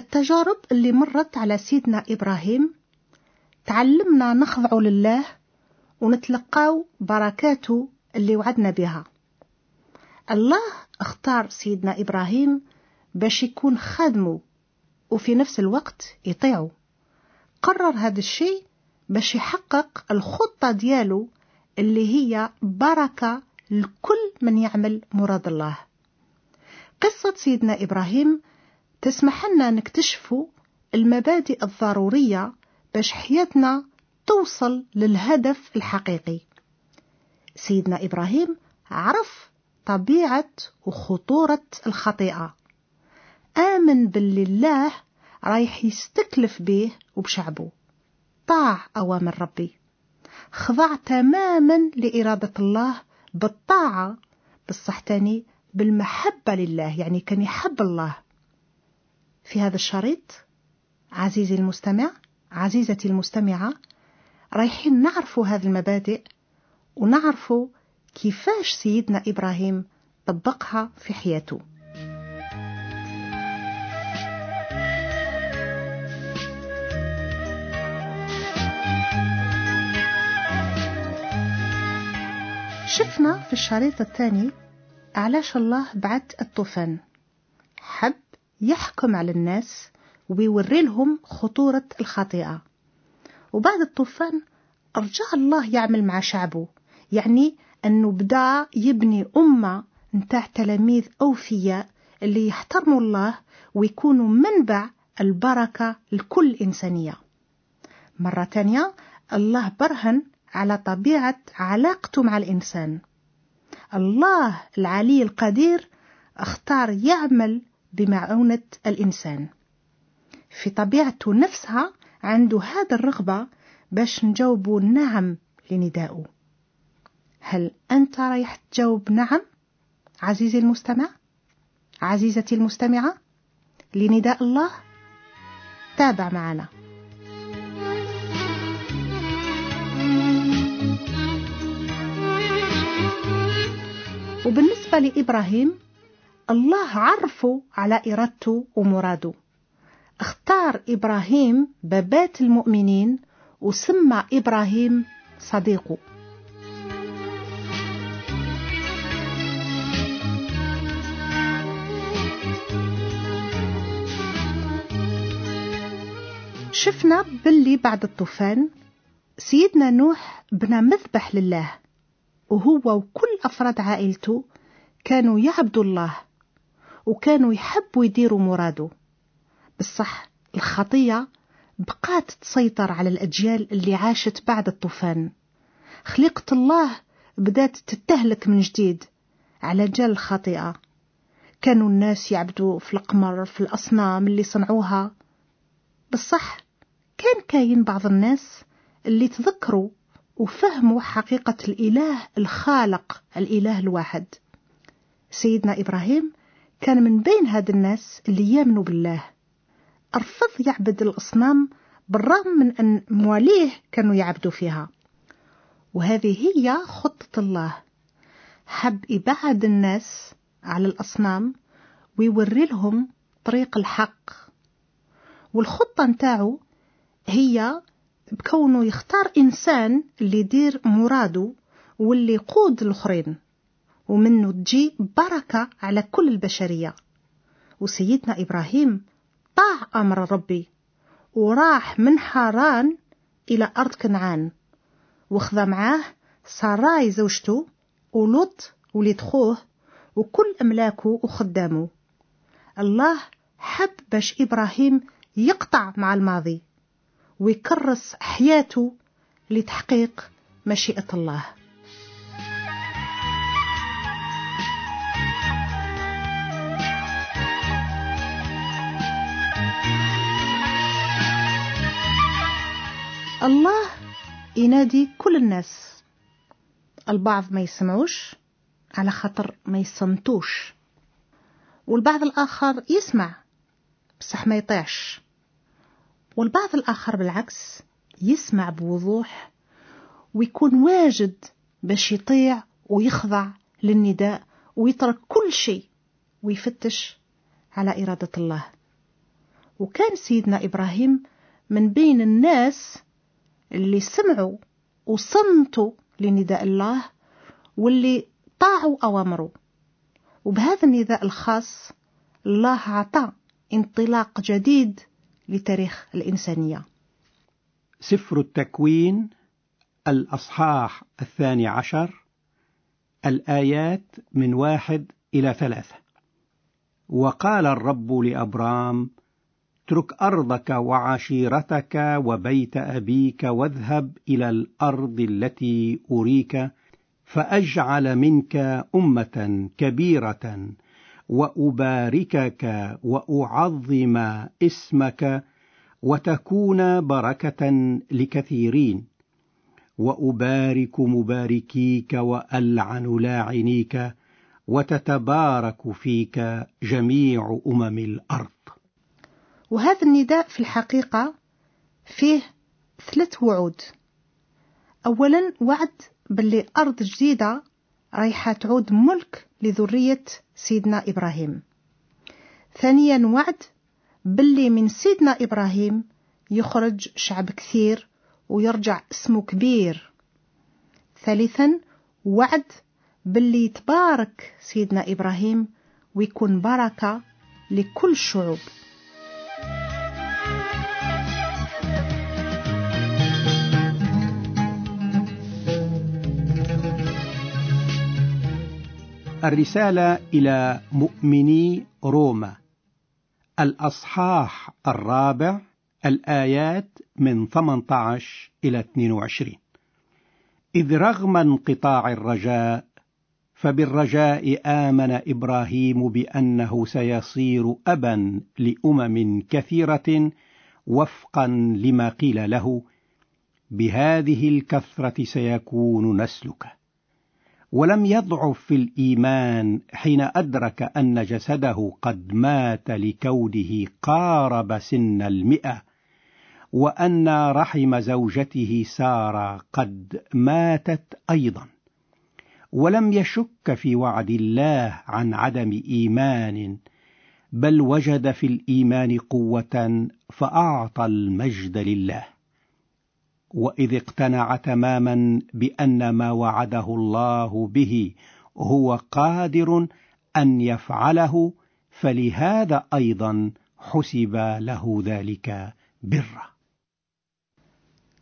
التجارب اللي مرت على سيدنا إبراهيم تعلمنا نخضع لله ونتلقاو بركاته اللي وعدنا بها. الله اختار سيدنا إبراهيم باش يكون خادمه وفي نفس الوقت يطيعه. قرر هذا الشيء باش يحقق الخطة ديالو اللي هي بركة لكل من يعمل مراد الله. قصة سيدنا إبراهيم تسمح لنا نكتشفوا المبادئ الضرورية باش حياتنا توصل للهدف الحقيقي. سيدنا إبراهيم عرف طبيعة وخطورة الخطيئة. آمن باللي الله رايح يستكلف به وبشعبه. طاع أوامر ربي. خضع تماما لإرادة الله بالطاعة بالصح تاني بالمحبة لله يعني كان يحب الله. في هذا الشريط. عزيزي المستمع عزيزتي المستمعة رايحين نعرفوا هذه المبادئ ونعرفوا كيفاش سيدنا إبراهيم طبقها في حياته. شفنا في الشريط الثاني علاش الله بعت الطوفان. حب يحكم على الناس ويوري لهم خطورة الخطيئة. وبعد الطوفان رجع الله يعمل مع شعبه يعني أنه بدأ يبني أمة نتاع تلاميذ أوفياء اللي يحترموا الله ويكونوا منبع البركة لكل إنسانية. مرة تانية الله برهن على طبيعة علاقته مع الإنسان. الله العلي القدير اختار يعمل بمعونة الإنسان. في طبيعته نفسها عنده هذا الرغبة باش نجاوبوا نعم لندائه هل أنت رايح تجاوب نعم؟ عزيزي المستمع عزيزتي المستمعة لنداء الله تابع معنا. وبالنسبة لإبراهيم الله عرفه على إرادته ومراده. اختار إبراهيم بابات المؤمنين وسمى إبراهيم صديقه. شفنا باللي بعد الطوفان سيدنا نوح بنى مذبح لله وهو وكل أفراد عائلته كانوا يعبدوا الله وكانوا يحبوا يديروا مراده. بالصح الخطية بقات تسيطر على الأجيال اللي عاشت بعد الطوفان. خليقة الله بدأت تتهلك من جديد على جال الخطيئة. كانوا الناس يعبدوا في القمر في الأصنام اللي صنعوها. بالصح كان كاين بعض الناس اللي تذكروا وفهموا حقيقة الإله الخالق الإله الواحد. سيدنا إبراهيم كان من بين هاد الناس اللي يامنوا بالله. أرفض يعبد الأصنام بالرغم من أن مواليه كانوا يعبدوا فيها. وهذه هي خطة الله. حب يبعد الناس على الأصنام ويوري لهم طريق الحق. والخطة نتاعو هي بكونه يختار إنسان اللي يدير مراده واللي يقود الآخرين. ومنه تجي بركة على كل البشرية. وسيدنا إبراهيم طاع أمر ربي وراح من حاران إلى أرض كنعان وخذ معاه ساراي زوجته ولوط وليد خوه وكل أملاكه وخدامه. الله حب باش إبراهيم يقطع مع الماضي ويكرس حياته لتحقيق مشيئة الله. الله ينادي كل الناس. البعض ما يسمعوش على خاطر ما يصمتوش. والبعض الآخر يسمع بصح ما يطيعش. والبعض الآخر بالعكس يسمع بوضوح ويكون واجد باش يطيع ويخضع للنداء ويترك كل شيء ويفتش على إرادة الله. وكان سيدنا إبراهيم من بين الناس اللي سمعوا وصمتوا لنداء الله واللي طاعوا أوامره. وبهذا النداء الخاص الله عطى انطلاق جديد لتاريخ الإنسانية. سفر التكوين الأصحاح الثاني عشر الآيات من واحد إلى ثلاثة. وقال الرب لأبرام اترك أرضك وعشيرتك وبيت أبيك واذهب إلى الأرض التي أريك فأجعل منك أمة كبيرة وأباركك وأعظم اسمك وتكون بركة لكثيرين. وأبارك مباركيك وألعن لاعنيك وتتبارك فيك جميع أمم الأرض. وهذا النداء في الحقيقة فيه ثلاث وعود. أولا وعد باللي أرض جديدة رايحة تعود ملك لذرية سيدنا إبراهيم. ثانيا وعد باللي من سيدنا إبراهيم يخرج شعب كثير ويرجع اسمه كبير. ثالثا وعد باللي تبارك سيدنا إبراهيم ويكون بركة لكل الشعوب الرسالة إلى مؤمني روما. الأصحاح الرابع الآيات من 18 إلى 22 إذ رغم انقطاع الرجاء فبالرجاء آمن إبراهيم بأنه سيصير أبا لأمم كثيرة وفقا لما قيل له بهذه الكثرة سيكون نسلك. ولم يضعف في الإيمان حين أدرك أن جسده قد مات لكونه قارب سن المئة وأن رحم زوجته سارة قد ماتت أيضا. ولم يشك في وعد الله عن عدم إيمان بل وجد في الإيمان قوة فأعطى المجد لله. وإذ اقتنع تماما بأن ما وعده الله به هو قادر أن يفعله فلهذا أيضا حسب له ذلك برا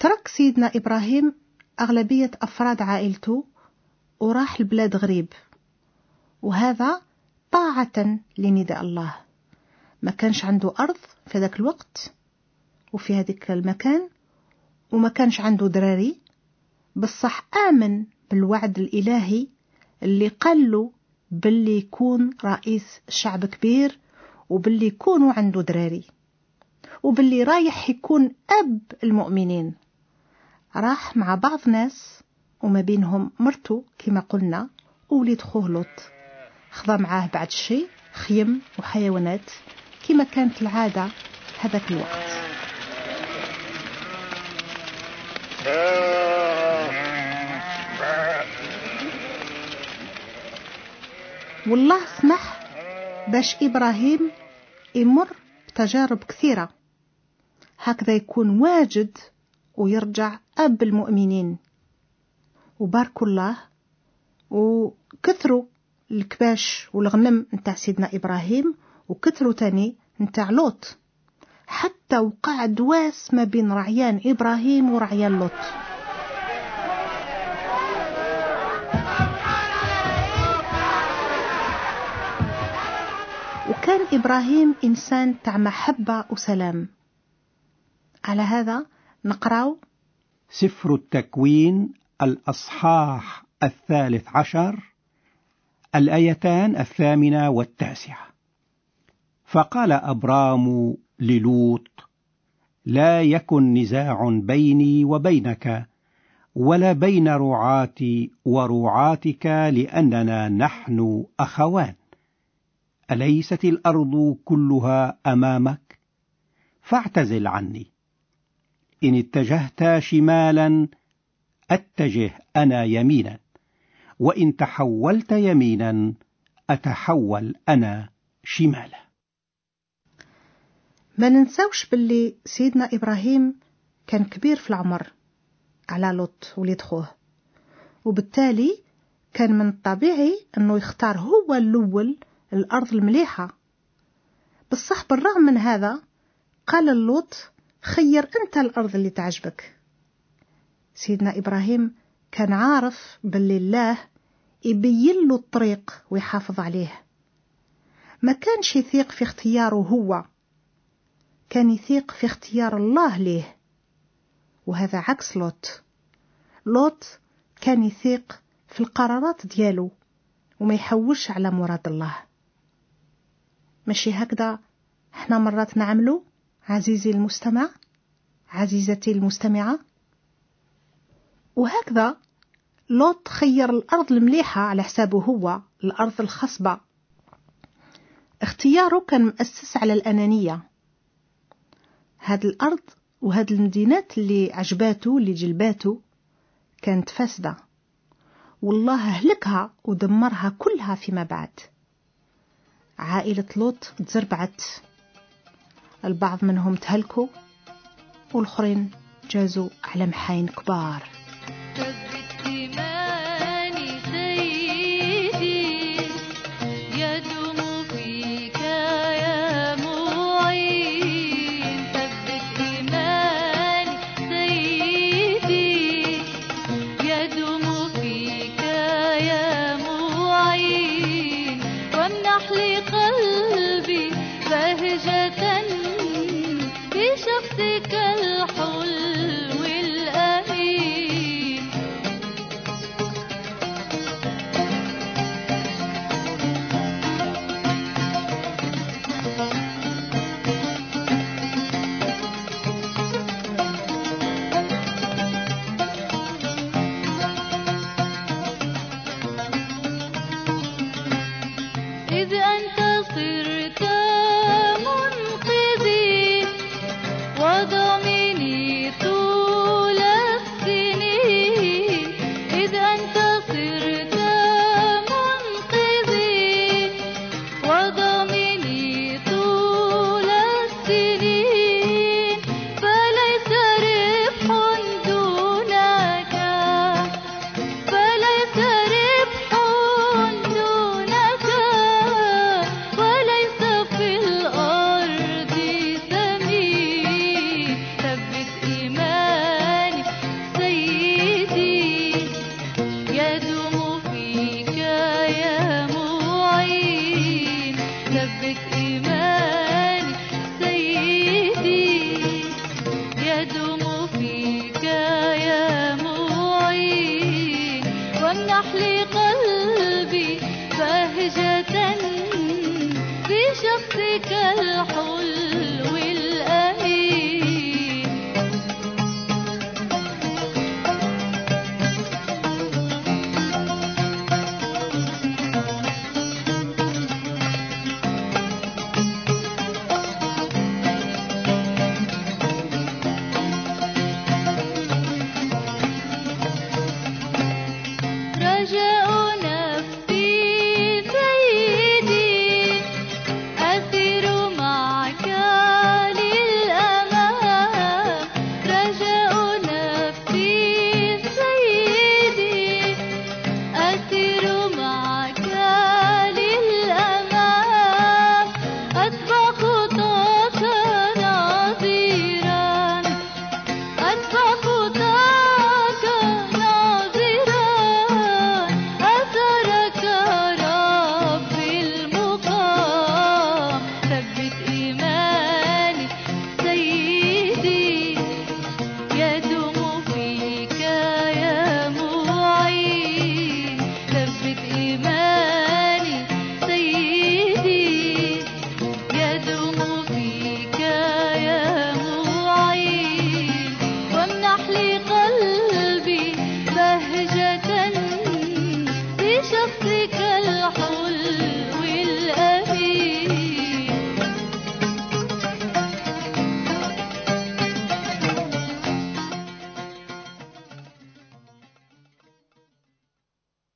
ترك سيدنا إبراهيم أغلبية أفراد عائلته وراح لبلاد غريب وهذا طاعة لنداء الله. ما كانش عنده أرض في ذاك الوقت وفي هذاك المكان وما كانش عنده دراري بصح آمن بالوعد الإلهي اللي قال له باللي يكون رئيس شعب كبير وباللي يكونوا عنده دراري وباللي رايح يكون أب المؤمنين. راح مع بعض ناس وما بينهم مرته كما قلنا ووليد خوه لوط. خضى معاه بعد الشيء خيم وحيوانات كما كانت العادة هذاك الوقت. والله سمح باش إبراهيم يمر بتجارب كثيرة. هكذا يكون واجد ويرجع أب المؤمنين. وباركوا الله وكثروا الكباش والغنم نتاع سيدنا إبراهيم وكثروا تاني نتاع لوط. حتى وقع دواس ما بين رعيان إبراهيم ورعيان لوط. وكان إبراهيم إنسان تاع محبة وسلام. على هذا نقرأ سفر التكوين الأصحاح الثالث عشر الآيتان الثامنة والتاسعة. فقال أبرام للوط لا يكن نزاع بيني وبينك ولا بين رعاتي ورعاتك لأننا نحن أخوان أليست الأرض كلها أمامك؟ فاعتزل عني. إن اتجهت شمالا أتجه أنا يمينا وإن تحولت يمينا أتحول أنا شمالا. ما ننساوش باللي سيدنا إبراهيم كان كبير في العمر على لوط وليد خوه وبالتالي كان من الطبيعي أنه يختار هو الأول الأرض المليحة. بصح بالرغم من هذا قال اللوط خير أنت الأرض اللي تعجبك. سيدنا إبراهيم كان عارف باللي الله يبين له الطريق ويحافظ عليه. ما كانش يثيق في اختياره هو كان يثيق في اختيار الله ليه. وهذا عكس لوط. لوط كان يثيق في القرارات ديالو وما يحوش على مراد الله. ماشي هكذا. إحنا مرات نعملو عزيزي المستمع عزيزتي المستمعة. وهكذا لوط خير الأرض المليحة على حسابه هو الأرض الخصبة. اختياره كان مؤسس على الأنانية. هاد الأرض وهاد المدينات اللي عجباتو اللي جلباتو كانت فاسدة. والله أهلكها ودمرها كلها فيما بعد. عائلة لوط تزربعت البعض منهم تهلكوا والآخرين جازوا على محاين كبار. بك الحلم